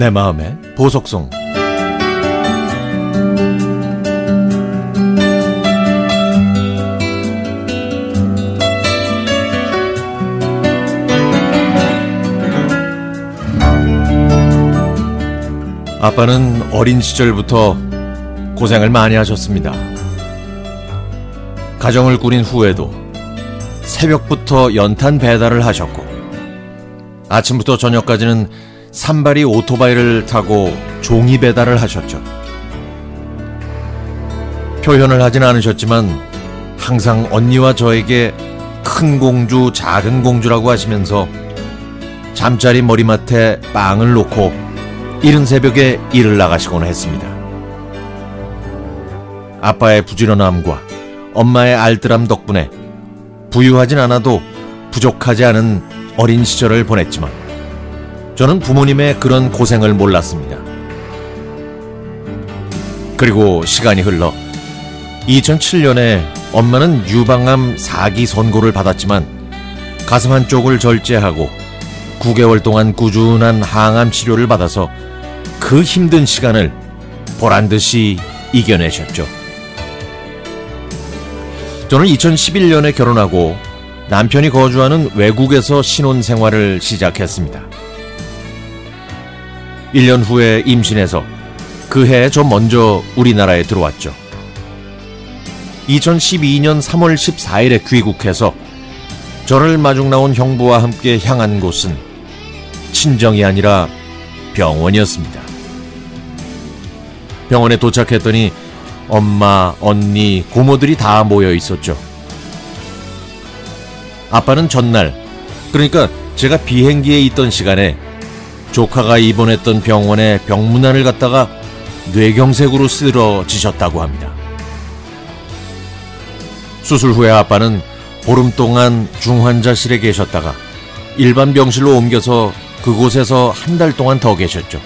내 마음의 보석송 아빠는 어린 시절부터 고생을 많이 하셨습니다. 가정을 꾸린 후에도 새벽부터 연탄 배달을 하셨고 아침부터 저녁까지는 산발이 오토바이를 타고 종이 배달을 하셨죠. 표현을 하진 않으셨지만 항상 언니와 저에게 큰 공주, 작은 공주라고 하시면서 잠자리 머리맡에 빵을 놓고 이른 새벽에 일을 나가시곤 했습니다. 아빠의 부지런함과 엄마의 알뜰함 덕분에 부유하진 않아도 부족하지 않은 어린 시절을 보냈지만 저는 부모님의 그런 고생을 몰랐습니다. 그리고 시간이 흘러 2007년에 엄마는 유방암 4기 선고를 받았지만 가슴 한쪽을 절제하고 9개월 동안 꾸준한 항암 치료를 받아서 그 힘든 시간을 보란 듯이 이겨내셨죠. 저는 2011년에 결혼하고 남편이 거주하는 외국에서 신혼 생활을 시작했습니다. 1년 후에 임신해서 그 해에 저 먼저 우리나라에 들어왔죠. 2012년 3월 14일에 귀국해서 저를 마중 나온 형부와 함께 향한 곳은 친정이 아니라 병원이었습니다. 병원에 도착했더니 엄마, 언니, 고모들이 다 모여 있었죠. 아빠는 전날, 그러니까 제가 비행기에 있던 시간에 조카가 입원했던 병원에 병문안을 갔다가 뇌경색으로 쓰러지셨다고 합니다. 수술 후에 아빠는 보름 동안 중환자실에 계셨다가 일반 병실로 옮겨서 그곳에서 한 달 동안 더 계셨죠.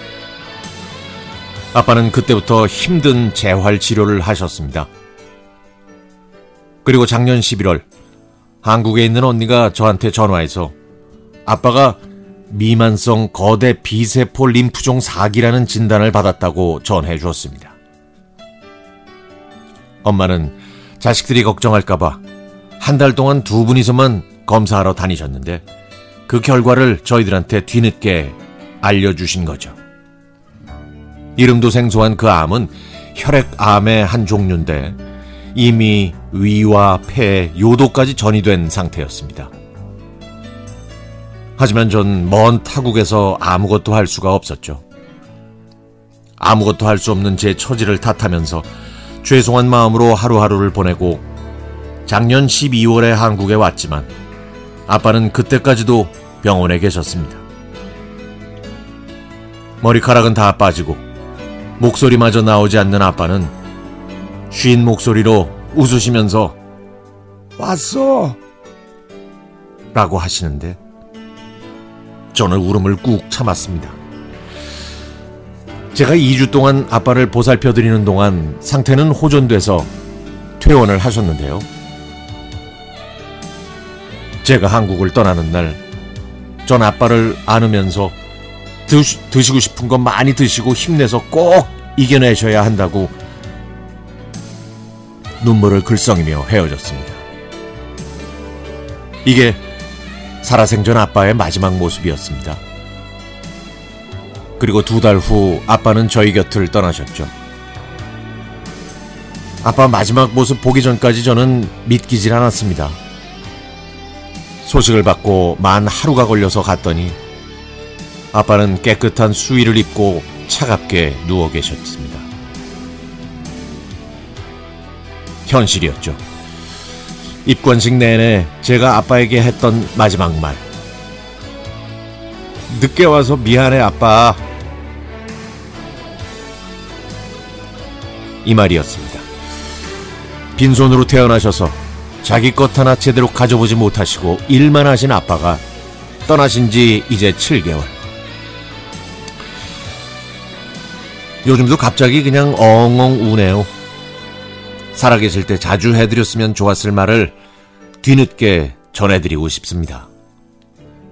아빠는 그때부터 힘든 재활 치료를 하셨습니다. 그리고 작년 11월 한국에 있는 언니가 저한테 전화해서 아빠가 미만성 거대 비세포 림프종 4기라는 진단을 받았다고 전해 주었습니다. 엄마는 자식들이 걱정할까봐 한 달 동안 두 분이서만 검사하러 다니셨는데 그 결과를 저희들한테 뒤늦게 알려주신 거죠. 이름도 생소한 그 암은 혈액암의 한 종류인데 이미 위와 폐, 요도까지 전이된 상태였습니다. 하지만 전 먼 타국에서 아무것도 할 수가 없었죠. 아무것도 할 수 없는 제 처지를 탓하면서 죄송한 마음으로 하루하루를 보내고 작년 12월에 한국에 왔지만 아빠는 그때까지도 병원에 계셨습니다. 머리카락은 다 빠지고 목소리마저 나오지 않는 아빠는 쉰 목소리로 웃으시면서 왔어! 라고 하시는데 저는 울음을 꾹 참았습니다. 제가 2주 동안 아빠를 보살펴 드리는 동안 상태는 호전돼서 퇴원을 하셨는데요. 제가 한국을 떠나는 날, 전 아빠를 안으면서 드시, 드시고 싶은 거 많이 드시고 힘내서 꼭 이겨내셔야 한다고 눈물을 글썽이며 헤어졌습니다. 이게 살아생전 아빠의 마지막 모습이었습니다. 그리고 두 달 후 아빠는 저희 곁을 떠나셨죠. 아빠 마지막 모습 보기 전까지 저는 믿기질 않았습니다. 소식을 받고 만 하루가 걸려서 갔더니 아빠는 깨끗한 수의를 입고 차갑게 누워 계셨습니다. 현실이었죠. 입관식 내내 제가 아빠에게 했던 마지막 말. 늦게 와서 미안해, 아빠. 이 말이었습니다. 빈손으로 태어나셔서 자기 것 하나 제대로 가져보지 못하시고 일만 하신 아빠가 떠나신 지 이제 7개월. 요즘도 갑자기 그냥 엉엉 우네요. 살아계실 때 자주 해드렸으면 좋았을 말을 뒤늦게 전해드리고 싶습니다.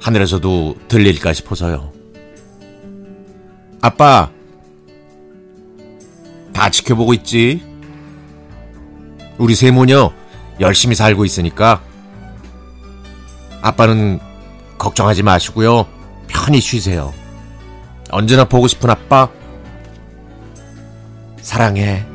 하늘에서도 들릴까 싶어서요. 아빠, 다 지켜보고 있지? 우리 세 모녀 열심히 살고 있으니까 아빠는 걱정하지 마시고요. 편히 쉬세요. 언제나 보고 싶은 아빠, 사랑해.